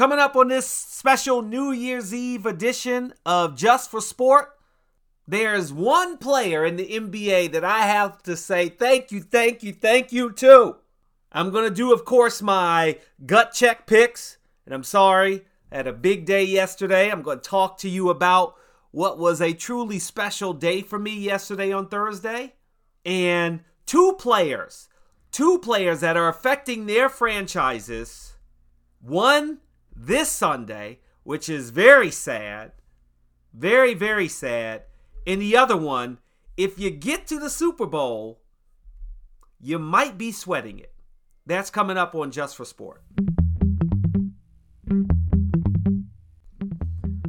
Coming up on this special New Year's Eve edition of Just for Sport, there's one player in the NBA that I have to say thank you, thank you, thank you to. I'm going to do, of course, my gut check picks. And I'm sorry, I had a big day yesterday. I'm going to talk to you about what was a truly special day for me yesterday on Thursday. And two players, two players that are affecting their franchises. One this Sunday, which is very sad, very, very sad. And the other one, if you get to the Super Bowl, you might be sweating it. That's coming up on Just for Sport.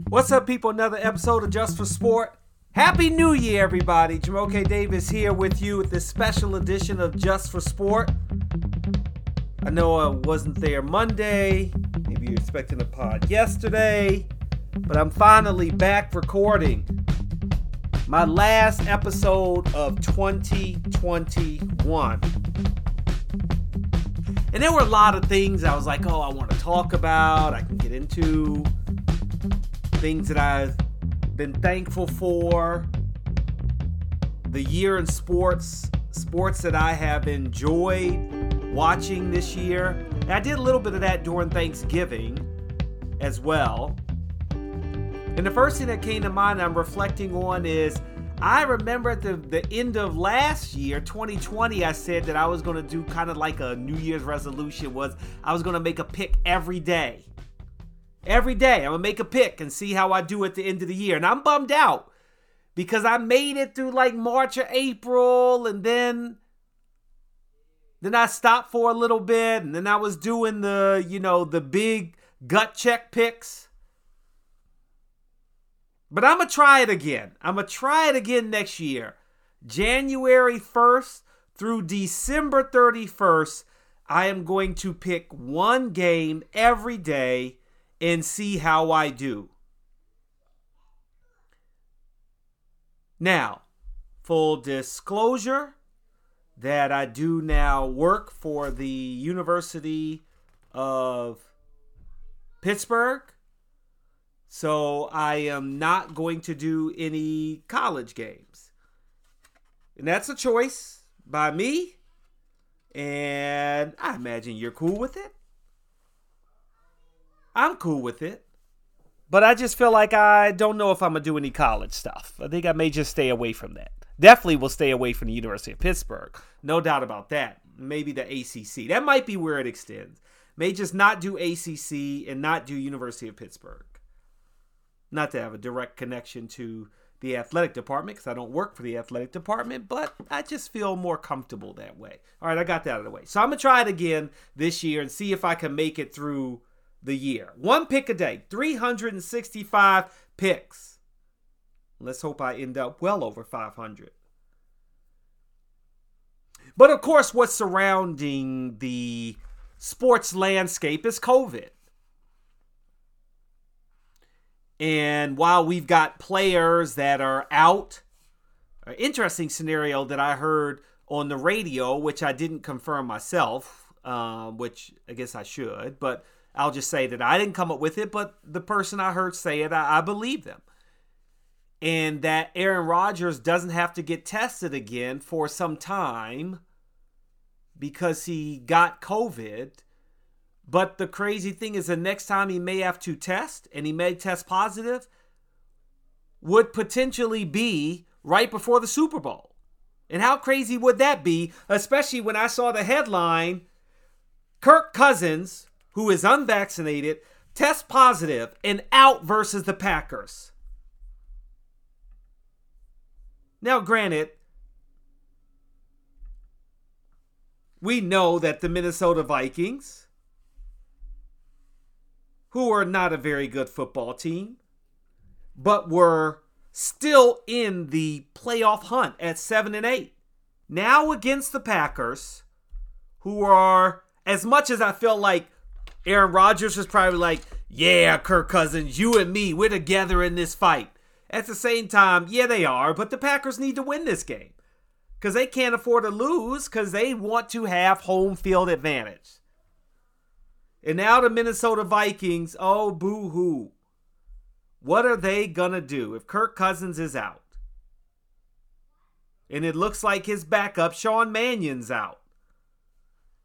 What's up, people? Another episode of Just for Sport. Happy New Year, everybody. Jamoke Davis here with you with this special edition of Just for Sport. I know I wasn't there Monday. You're expecting a pod yesterday. But I'm finally back recording my last episode of 2021. And there were a lot of things I was like, oh, I want to talk about. I can get into things that I've been thankful for. The year in sports, sports that I have enjoyed watching this year. And I did a little bit of that during Thanksgiving as well. And the first thing that came to mind I'm reflecting on is I remember at the, the end of last year, 2020, I said that I was going to do kind of like a New Year's resolution was I was going to make a pick every day. Every day, I'm going to make a pick and see how I do at the end of the year. And I'm bummed out because I made it through like March or April and then then I stopped for a little bit and then I was doing the, you know, the big gut check picks. But I'm going to try it again. I'm going to try it again next year. January 1st through December 31st, I am going to pick one game every day and see how I do. Now, full disclosure that I do now work for the University of Pittsburgh so I am not going to do any college games. And that's a choice by me. And I imagine you're cool with it. I'm cool with it. But I just feel like I don't know if I'm going to do any college stuff. I think I may just stay away from that. Definitely will stay away from the University of Pittsburgh. No doubt about that. Maybe the ACC. That might be where it extends. May just not do ACC and not do University of Pittsburgh not to have a direct connection to the athletic department because I don't work for the athletic department, but I just feel more comfortable that way. All right, I got that out of the way. So I'm going to try it again this year and see if I can make it through the year. One pick a day, 365 picks. Let's hope I end up well over 500. But of course, what's surrounding the sports landscape is COVID. And while we've got players that are out, an interesting scenario that I heard on the radio, which I didn't confirm myself, uh, which I guess I should, but I'll just say that I didn't come up with it, but the person I heard say it, I, I believe them. And that Aaron Rodgers doesn't have to get tested again for some time because he got COVID but the crazy thing is, the next time he may have to test and he may test positive would potentially be right before the Super Bowl. And how crazy would that be? Especially when I saw the headline Kirk Cousins, who is unvaccinated, test positive and out versus the Packers. Now, granted, we know that the Minnesota Vikings who are not a very good football team, but were still in the playoff hunt at 7 and 8. Now against the Packers, who are as much as I feel like Aaron Rodgers was probably like, "Yeah, Kirk Cousins, you and me, we're together in this fight." At the same time, yeah, they are, but the Packers need to win this game because they can't afford to lose because they want to have home field advantage. And now the Minnesota Vikings, oh, boo hoo. What are they going to do if Kirk Cousins is out? And it looks like his backup, Sean Mannion's out.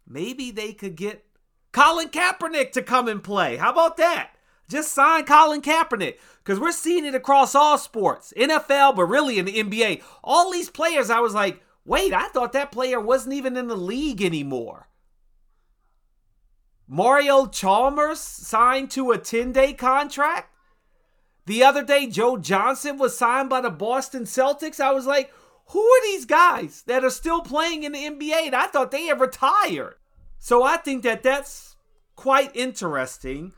Maybe they could get Colin Kaepernick to come and play. How about that? Just sign Colin Kaepernick because we're seeing it across all sports, NFL, but really in the NBA. All these players, I was like, wait, I thought that player wasn't even in the league anymore. Mario Chalmers signed to a 10 day contract. The other day, Joe Johnson was signed by the Boston Celtics. I was like, who are these guys that are still playing in the NBA? And I thought they had retired. So I think that that's quite interesting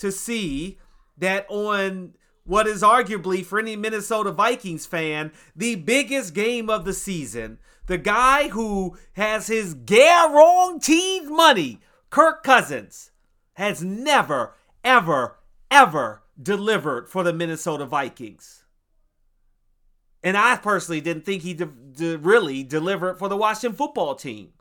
to see that on what is arguably for any Minnesota Vikings fan the biggest game of the season, the guy who has his guaranteed money, Kirk Cousins, has never, ever, ever delivered for the Minnesota Vikings. And I personally didn't think he de- de- really delivered for the Washington football team.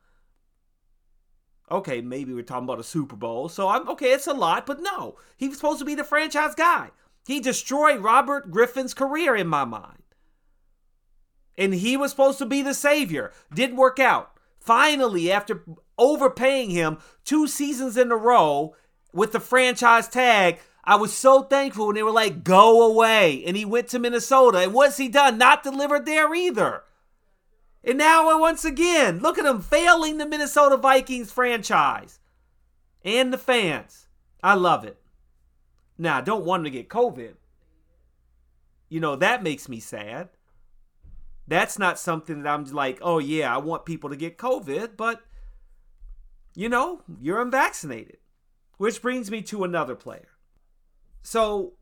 Okay, maybe we're talking about a Super Bowl. So I'm okay, it's a lot, but no. He was supposed to be the franchise guy. He destroyed Robert Griffin's career in my mind. And he was supposed to be the savior. Didn't work out. Finally, after overpaying him two seasons in a row with the franchise tag, I was so thankful when they were like, go away. And he went to Minnesota. And what's he done? Not delivered there either. And now, once again, look at him failing the Minnesota Vikings franchise and the fans. I love it. Now, I don't want him to get COVID. You know, that makes me sad. That's not something that I'm like, oh, yeah, I want people to get COVID, but, you know, you're unvaccinated. Which brings me to another player. So,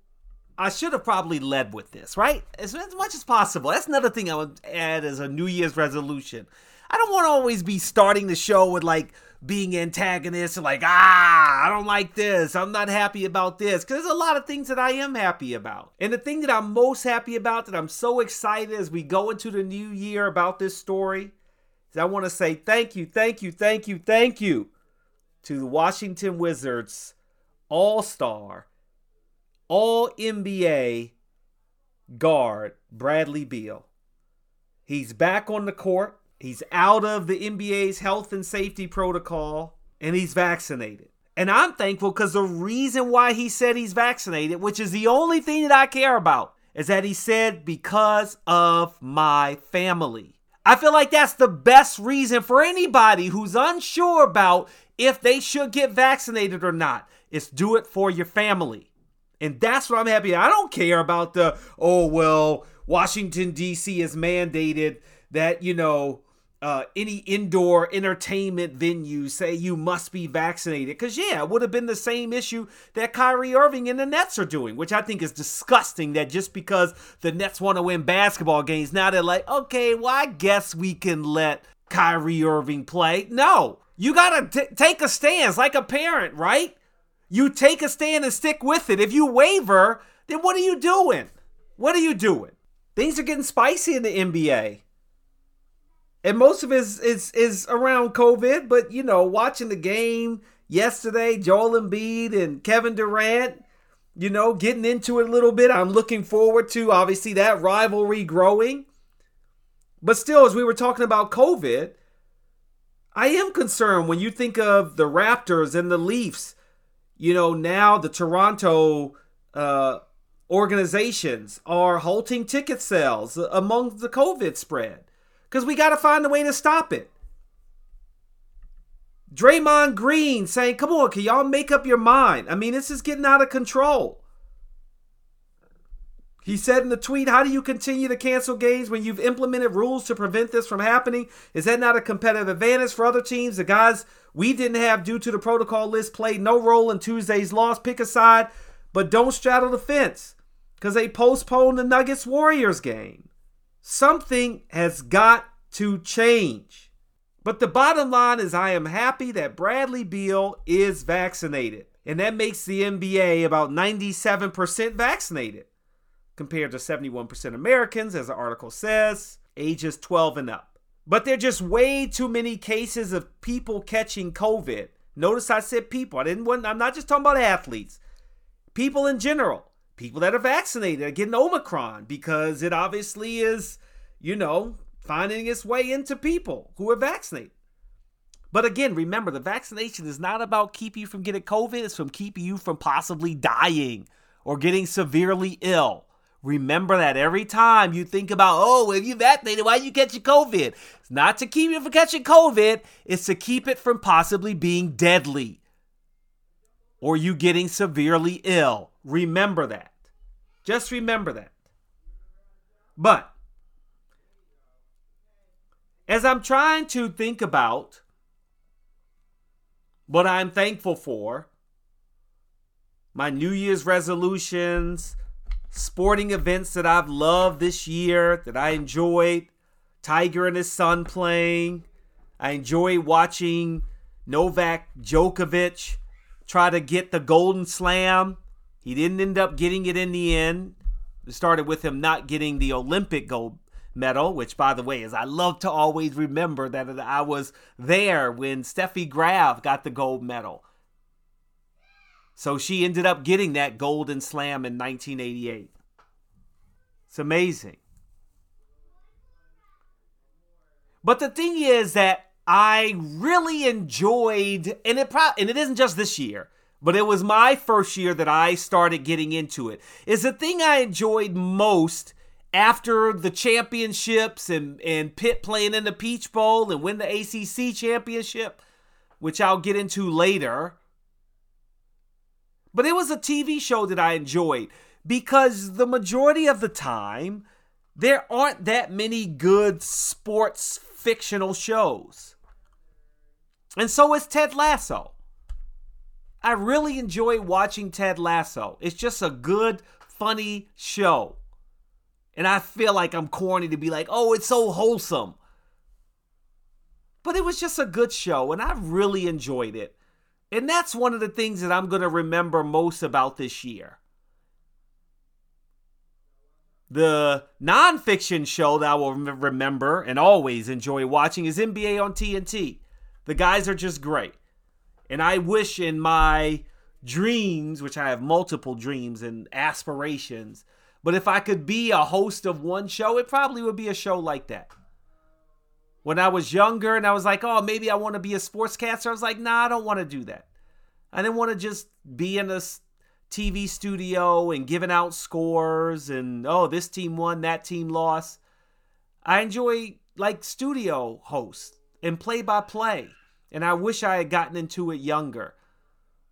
I should have probably led with this, right? As, as much as possible. That's another thing I would add as a New Year's resolution. I don't want to always be starting the show with like being antagonist and like, ah, I don't like this. I'm not happy about this. Because there's a lot of things that I am happy about. And the thing that I'm most happy about, that I'm so excited as we go into the new year about this story, is I want to say thank you, thank you, thank you, thank you to the Washington Wizards All Star all NBA guard Bradley Beal. He's back on the court. He's out of the NBA's health and safety protocol and he's vaccinated. And I'm thankful because the reason why he said he's vaccinated, which is the only thing that I care about, is that he said because of my family. I feel like that's the best reason for anybody who's unsure about if they should get vaccinated or not. Is do it for your family. And that's what I'm happy. I don't care about the, oh, well, Washington, D.C. has mandated that, you know, uh, any indoor entertainment venue say you must be vaccinated. Because, yeah, it would have been the same issue that Kyrie Irving and the Nets are doing, which I think is disgusting that just because the Nets want to win basketball games, now they're like, okay, well, I guess we can let Kyrie Irving play. No, you got to take a stance like a parent, right? You take a stand and stick with it. If you waver, then what are you doing? What are you doing? Things are getting spicy in the NBA. And most of it is, is, is around COVID, but you know, watching the game yesterday, Joel Embiid and Kevin Durant, you know, getting into it a little bit. I'm looking forward to obviously that rivalry growing. But still, as we were talking about COVID, I am concerned when you think of the Raptors and the Leafs you know, now the Toronto uh, organizations are halting ticket sales among the COVID spread because we got to find a way to stop it. Draymond Green saying, come on, can y'all make up your mind? I mean, this is getting out of control. He said in the tweet, How do you continue to cancel games when you've implemented rules to prevent this from happening? Is that not a competitive advantage for other teams? The guys we didn't have due to the protocol list played no role in Tuesday's loss. Pick a side, but don't straddle the fence because they postponed the Nuggets Warriors game. Something has got to change. But the bottom line is, I am happy that Bradley Beal is vaccinated. And that makes the NBA about 97% vaccinated compared to 71% Americans, as the article says, ages 12 and up. But there are just way too many cases of people catching COVID. Notice I said people. I didn't want I'm not just talking about athletes. People in general. People that are vaccinated are getting Omicron because it obviously is, you know, finding its way into people who are vaccinated. But again, remember the vaccination is not about keeping you from getting COVID, it's from keeping you from possibly dying or getting severely ill. Remember that every time you think about, oh, if you vaccinated, why you catching COVID? It's not to keep you from catching COVID, it's to keep it from possibly being deadly or you getting severely ill. Remember that. Just remember that. But as I'm trying to think about what I'm thankful for, my New Year's resolutions, sporting events that I've loved this year that I enjoyed. Tiger and his son playing. I enjoy watching Novak Djokovic try to get the Golden Slam. He didn't end up getting it in the end. It started with him not getting the Olympic gold medal, which, by the way, is I love to always remember that I was there when Steffi Graf got the gold medal. So she ended up getting that Golden Slam in 1988. It's amazing. But the thing is that I really enjoyed, and it pro- and it isn't just this year, but it was my first year that I started getting into it. Is the thing I enjoyed most after the championships and and Pitt playing in the Peach Bowl and win the ACC championship, which I'll get into later. But it was a TV show that I enjoyed because the majority of the time, there aren't that many good sports fictional shows. And so is Ted Lasso. I really enjoy watching Ted Lasso. It's just a good, funny show. And I feel like I'm corny to be like, oh, it's so wholesome. But it was just a good show, and I really enjoyed it. And that's one of the things that I'm going to remember most about this year. The nonfiction show that I will remember and always enjoy watching is NBA on TNT. The guys are just great. And I wish in my dreams, which I have multiple dreams and aspirations, but if I could be a host of one show, it probably would be a show like that when I was younger and I was like, oh, maybe I want to be a sportscaster, I was like, nah, I don't want to do that. I didn't want to just be in a TV studio and giving out scores and, oh, this team won, that team lost. I enjoy like studio hosts and play by play. And I wish I had gotten into it younger.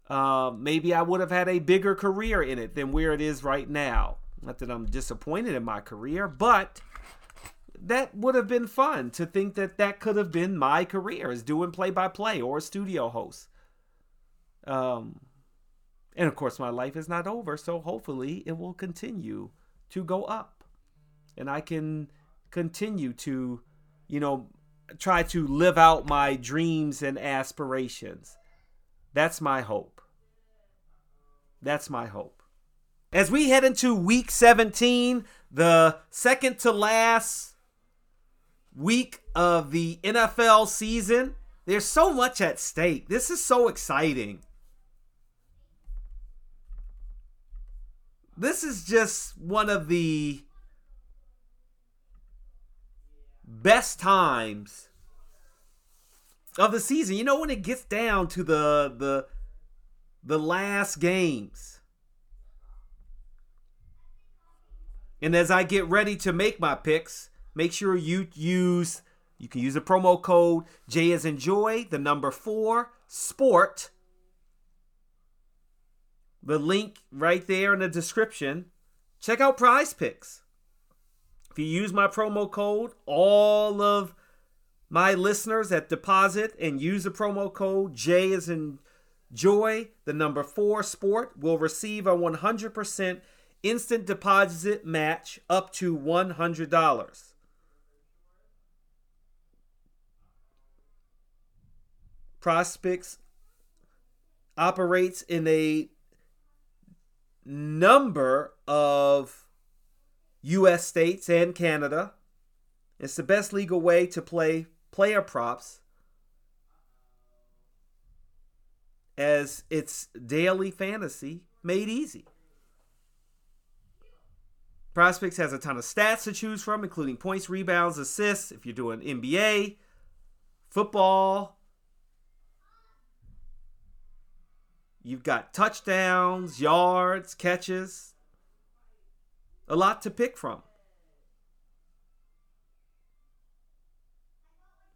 Uh, maybe I would have had a bigger career in it than where it is right now. Not that I'm disappointed in my career, but that would have been fun to think that that could have been my career as doing play by play or studio host. Um, and of course, my life is not over, so hopefully it will continue to go up, and I can continue to, you know, try to live out my dreams and aspirations. That's my hope. That's my hope. As we head into week 17, the second to last week of the NFL season. There's so much at stake. This is so exciting. This is just one of the best times of the season. You know when it gets down to the the the last games. And as I get ready to make my picks, make sure you use you can use a promo code J is enjoy the number four, sport. The link right there in the description. Check out PrizePicks. If you use my promo code, all of my listeners at deposit and use the promo code J is enjoy the number four sport will receive a 100% instant deposit match up to $100. PrizePicks operates in a number of U.S. states and Canada. It's the best legal way to play player props. as it's daily fantasy made easy. PrizePicks has a ton of stats to choose from, including points, rebounds, assists. If you're doing NBA, football, you've got touchdowns, yards, catches. A lot to pick from.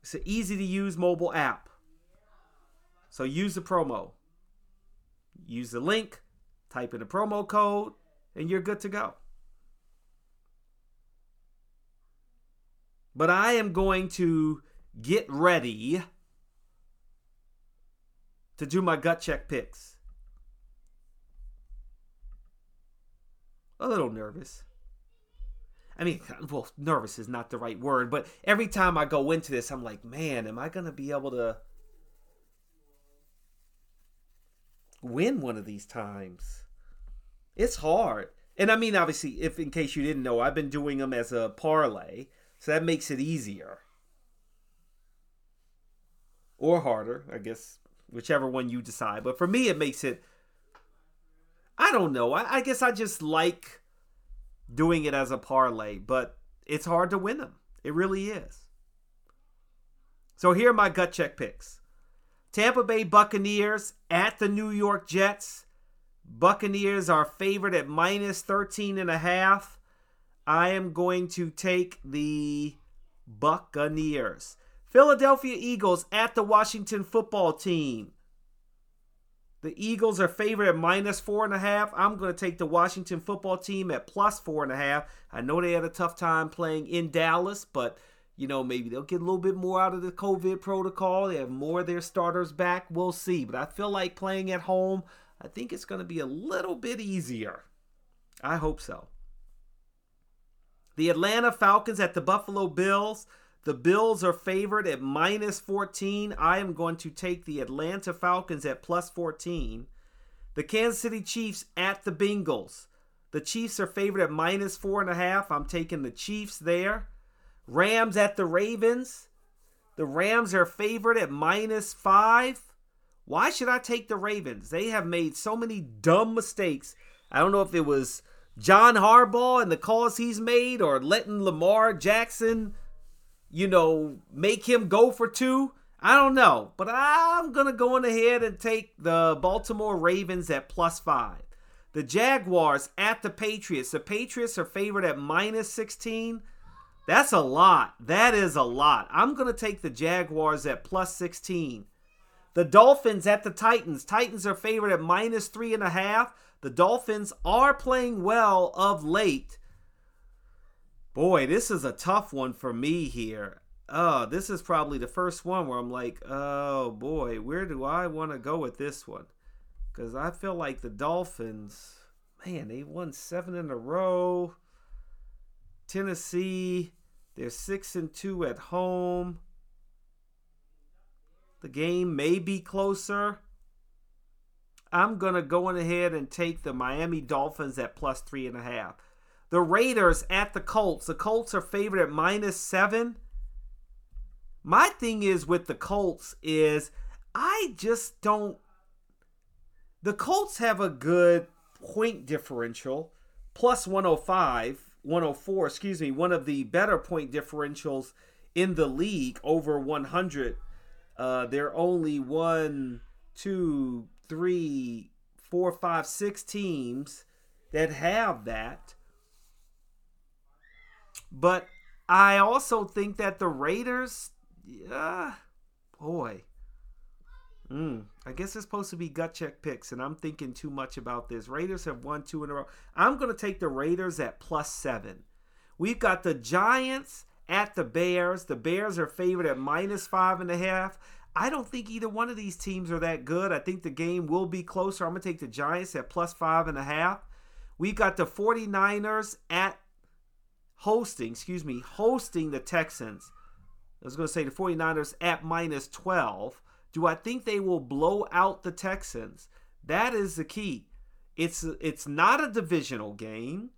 It's an easy to use mobile app. So use the promo. Use the link, type in the promo code, and you're good to go. But I am going to get ready to do my gut check picks. A little nervous. I mean, well, nervous is not the right word, but every time I go into this, I'm like, man, am I going to be able to win one of these times? It's hard. And I mean, obviously, if in case you didn't know, I've been doing them as a parlay. So that makes it easier. Or harder, I guess, whichever one you decide. But for me, it makes it. I don't know. I, I guess I just like doing it as a parlay, but it's hard to win them. It really is. So here are my gut check picks Tampa Bay Buccaneers at the New York Jets. Buccaneers are favored at minus 13 and a half. I am going to take the Buccaneers. Philadelphia Eagles at the Washington football team. The Eagles are favored at minus four and a half. I'm going to take the Washington football team at plus four and a half. I know they had a tough time playing in Dallas, but you know maybe they'll get a little bit more out of the COVID protocol. They have more of their starters back. We'll see. But I feel like playing at home, I think it's going to be a little bit easier. I hope so. The Atlanta Falcons at the Buffalo Bills. The Bills are favored at minus 14. I am going to take the Atlanta Falcons at plus 14. The Kansas City Chiefs at the Bengals. The Chiefs are favored at minus four and a half. I'm taking the Chiefs there. Rams at the Ravens. The Rams are favored at minus five. Why should I take the Ravens? They have made so many dumb mistakes. I don't know if it was John Harbaugh and the calls he's made or letting Lamar Jackson, you know, make him go for two. I don't know. But I'm going to go on ahead and take the Baltimore Ravens at plus five. The Jaguars at the Patriots. The Patriots are favored at minus 16. That's a lot. That is a lot. I'm going to take the Jaguars at plus 16. The Dolphins at the Titans. Titans are favored at minus three and a half. The Dolphins are playing well of late. Boy, this is a tough one for me here. Oh, this is probably the first one where I'm like, oh boy, where do I want to go with this one? Because I feel like the Dolphins, man, they won seven in a row. Tennessee, they're six and two at home. The game may be closer. I'm to go on ahead and take the Miami Dolphins at plus three and a half. The Raiders at the Colts. The Colts are favored at minus seven. My thing is with the Colts is I just don't. The Colts have a good point differential, plus 105, 104, excuse me, one of the better point differentials in the league over 100. Uh, they're only one, two, three, four, five, six teams that have that. But I also think that the Raiders, yeah, boy. Mm, I guess it's supposed to be gut check picks, and I'm thinking too much about this. Raiders have won two in a row. I'm going to take the Raiders at plus seven. We've got the Giants at the Bears. The Bears are favored at minus five and a half. I don't think either one of these teams are that good. I think the game will be closer. I'm going to take the Giants at plus five and a half. We've got the 49ers at hosting, excuse me, hosting the Texans. I was going to say the 49ers at minus 12. Do I think they will blow out the Texans? That is the key. It's it's not a divisional game.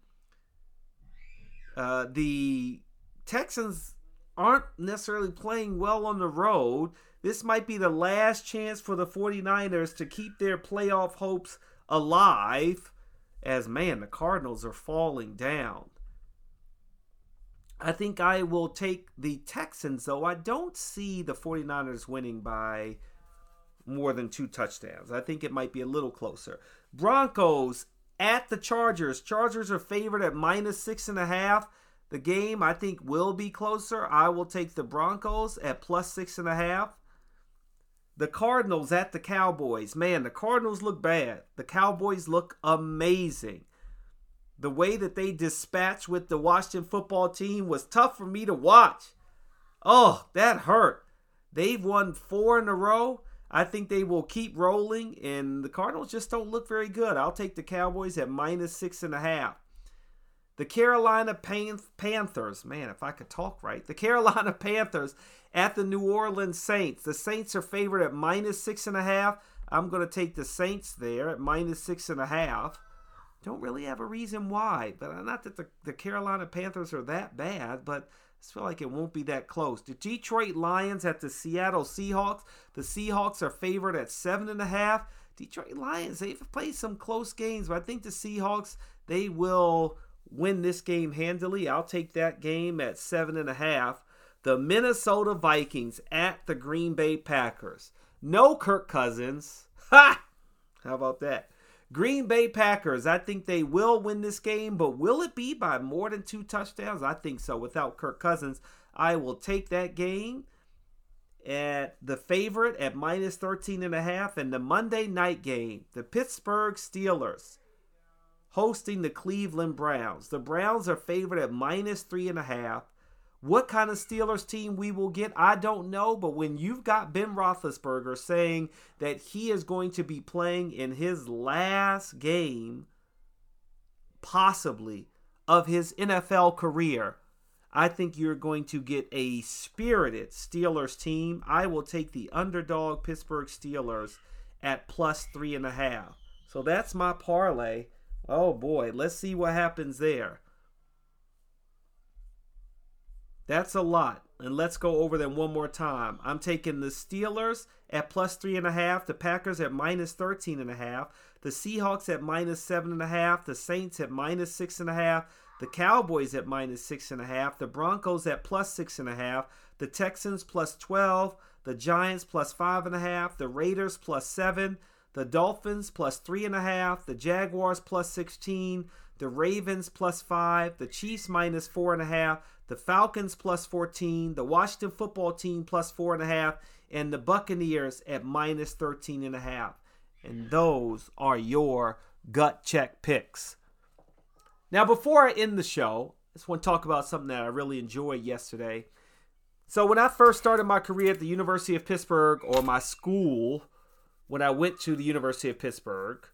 Uh, the Texans aren't necessarily playing well on the road. This might be the last chance for the 49ers to keep their playoff hopes alive as man, the Cardinals are falling down. I think I will take the Texans, though. I don't see the 49ers winning by more than two touchdowns. I think it might be a little closer. Broncos at the Chargers. Chargers are favored at minus six and a half. The game I think will be closer. I will take the Broncos at plus six and a half. The Cardinals at the Cowboys. Man, the Cardinals look bad. The Cowboys look amazing. The way that they dispatched with the Washington football team was tough for me to watch. Oh, that hurt. They've won four in a row. I think they will keep rolling, and the Cardinals just don't look very good. I'll take the Cowboys at minus six and a half. The Carolina Panthers, man, if I could talk right, the Carolina Panthers at the New Orleans Saints. The Saints are favored at minus six and a half. I'm going to take the Saints there at minus six and a half. Don't really have a reason why, but uh, not that the, the Carolina Panthers are that bad, but I feel like it won't be that close. The Detroit Lions at the Seattle Seahawks. The Seahawks are favored at seven and a half. Detroit Lions, they've played some close games, but I think the Seahawks, they will win this game handily. I'll take that game at seven and a half. The Minnesota Vikings at the Green Bay Packers. No Kirk Cousins. Ha! How about that? Green Bay Packers, I think they will win this game, but will it be by more than two touchdowns? I think so. Without Kirk Cousins, I will take that game at the favorite at minus 13 and a half and the Monday night game, the Pittsburgh Steelers hosting the Cleveland Browns. The Browns are favored at minus three and a half. What kind of Steelers team we will get, I don't know. But when you've got Ben Roethlisberger saying that he is going to be playing in his last game, possibly, of his NFL career, I think you're going to get a spirited Steelers team. I will take the underdog Pittsburgh Steelers at plus three and a half. So that's my parlay. Oh boy, let's see what happens there. That's a lot. And let's go over them one more time. I'm taking the Steelers at plus three and a half, the Packers at minus 13 and a half, the Seahawks at minus seven and a half, the Saints at minus six and a half, the Cowboys at minus six and a half, the Broncos at plus six and a half, the Texans plus 12, the Giants plus five and a half, the Raiders plus seven, the Dolphins plus three and a half, the Jaguars plus 16, the Ravens plus five, the Chiefs minus four and a half, the Falcons plus 14, the Washington football team plus four and a half, and the Buccaneers at minus 13 and a half. And those are your gut check picks. Now, before I end the show, I just want to talk about something that I really enjoyed yesterday. So, when I first started my career at the University of Pittsburgh, or my school, when I went to the University of Pittsburgh.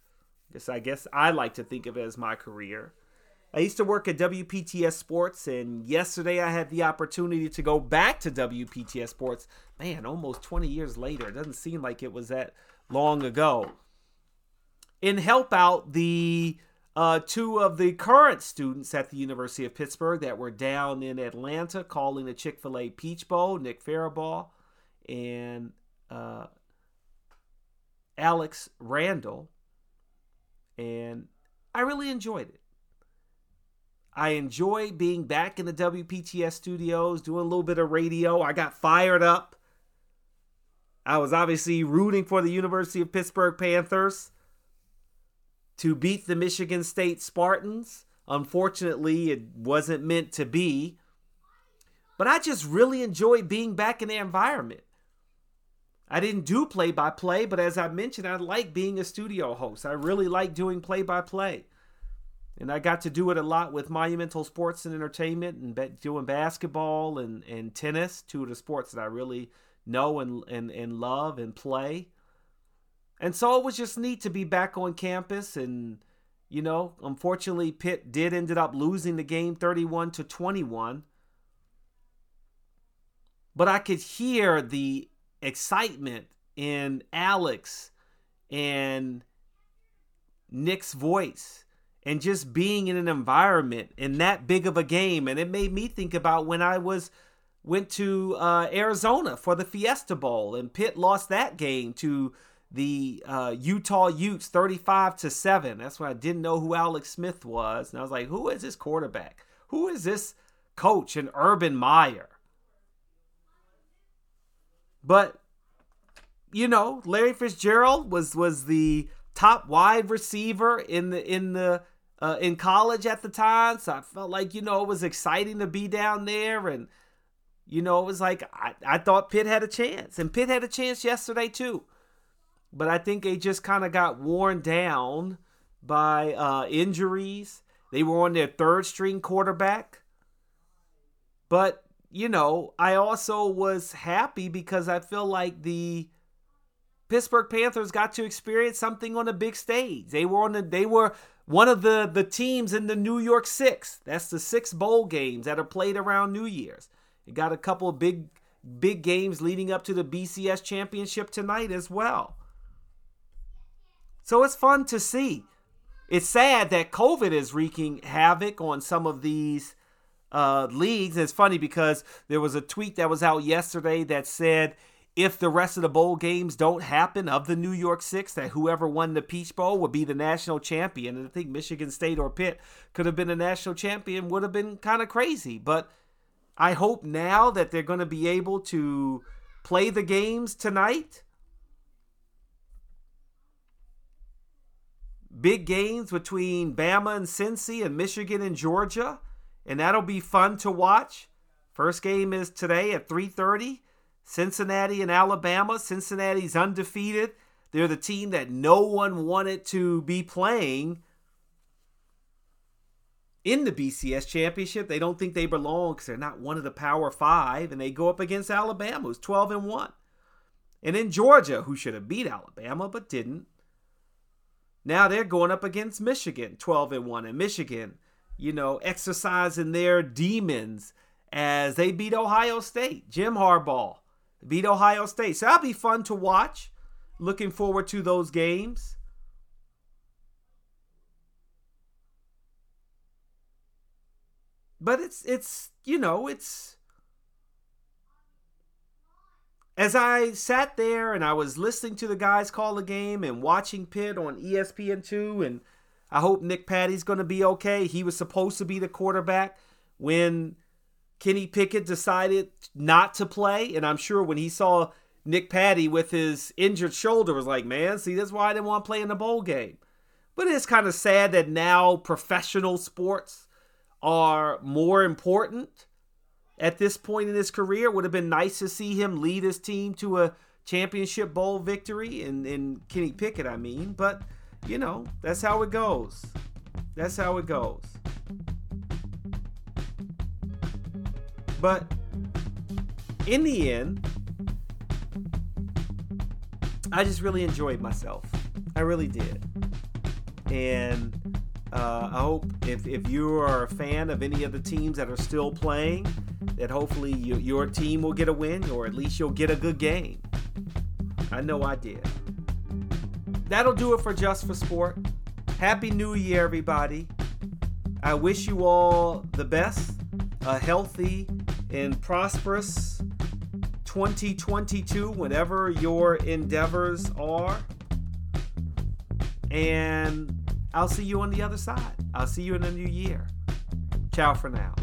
I guess I like to think of it as my career. I used to work at WPTS Sports, and yesterday I had the opportunity to go back to WPTS Sports. Man, almost 20 years later. It doesn't seem like it was that long ago. And help out the uh, two of the current students at the University of Pittsburgh that were down in Atlanta calling the Chick fil A Peach Bowl, Nick Farabaugh and uh, Alex Randall, and I really enjoyed it. I enjoy being back in the WPTS studios, doing a little bit of radio. I got fired up. I was obviously rooting for the University of Pittsburgh Panthers to beat the Michigan State Spartans. Unfortunately, it wasn't meant to be. But I just really enjoy being back in the environment. I didn't do play by play, but as I mentioned, I like being a studio host. I really like doing play by play. And I got to do it a lot with Monumental Sports and Entertainment and doing basketball and, and tennis, two of the sports that I really know and, and, and love and play. And so it was just neat to be back on campus. And, you know, unfortunately, Pitt did ended up losing the game 31 to 21. But I could hear the excitement in Alex and Nick's voice and just being in an environment in that big of a game. And it made me think about when I was went to uh, Arizona for the Fiesta Bowl, and Pitt lost that game to the uh, Utah Utes 35 to 7. That's when I didn't know who Alex Smith was. And I was like, who is this quarterback? Who is this coach? And Urban Meyer. But you know, Larry Fitzgerald was was the top wide receiver in the in the uh, in college at the time. So I felt like you know it was exciting to be down there, and you know it was like I, I thought Pitt had a chance, and Pitt had a chance yesterday too. But I think they just kind of got worn down by uh, injuries. They were on their third string quarterback. But, you know, I also was happy because I feel like the Pittsburgh Panthers got to experience something on a big stage. They were on the they were one of the the teams in the New York Six. That's the six bowl games that are played around New Year's. It got a couple of big big games leading up to the BCS championship tonight as well. So it's fun to see. It's sad that COVID is wreaking havoc on some of these uh, leagues. And it's funny because there was a tweet that was out yesterday that said if the rest of the bowl games don't happen of the New York Six, that whoever won the Peach Bowl would be the national champion. And I think Michigan State or Pitt could have been a national champion, would have been kind of crazy. But I hope now that they're going to be able to play the games tonight. Big games between Bama and Cincy and Michigan and Georgia, and that'll be fun to watch. First game is today at 3:30. Cincinnati and Alabama. Cincinnati's undefeated. They're the team that no one wanted to be playing in the BCS championship. They don't think they belong because they're not one of the Power Five, and they go up against Alabama, who's 12 and 1. And in Georgia, who should have beat Alabama but didn't. Now they're going up against Michigan, 12 and 1. And Michigan, you know, exercising their demons as they beat Ohio State. Jim Harbaugh beat Ohio State. So that'll be fun to watch. Looking forward to those games. But it's it's you know, it's as I sat there and I was listening to the guys call the game and watching Pitt on ESPN2 and I hope Nick Patti's going to be okay. He was supposed to be the quarterback when Kenny Pickett decided not to play. And I'm sure when he saw Nick Patty with his injured shoulder, was like, man, see, that's why I didn't want to play in the bowl game. But it's kind of sad that now professional sports are more important at this point in his career. It would have been nice to see him lead his team to a championship bowl victory in, in Kenny Pickett, I mean. But, you know, that's how it goes. That's how it goes. But in the end, I just really enjoyed myself. I really did. And uh, I hope if, if you are a fan of any of the teams that are still playing, that hopefully you, your team will get a win or at least you'll get a good game. I know I did. That'll do it for Just for Sport. Happy New Year, everybody. I wish you all the best, a healthy and prosperous 2022, whatever your endeavors are. And I'll see you on the other side. I'll see you in the new year. Ciao for now.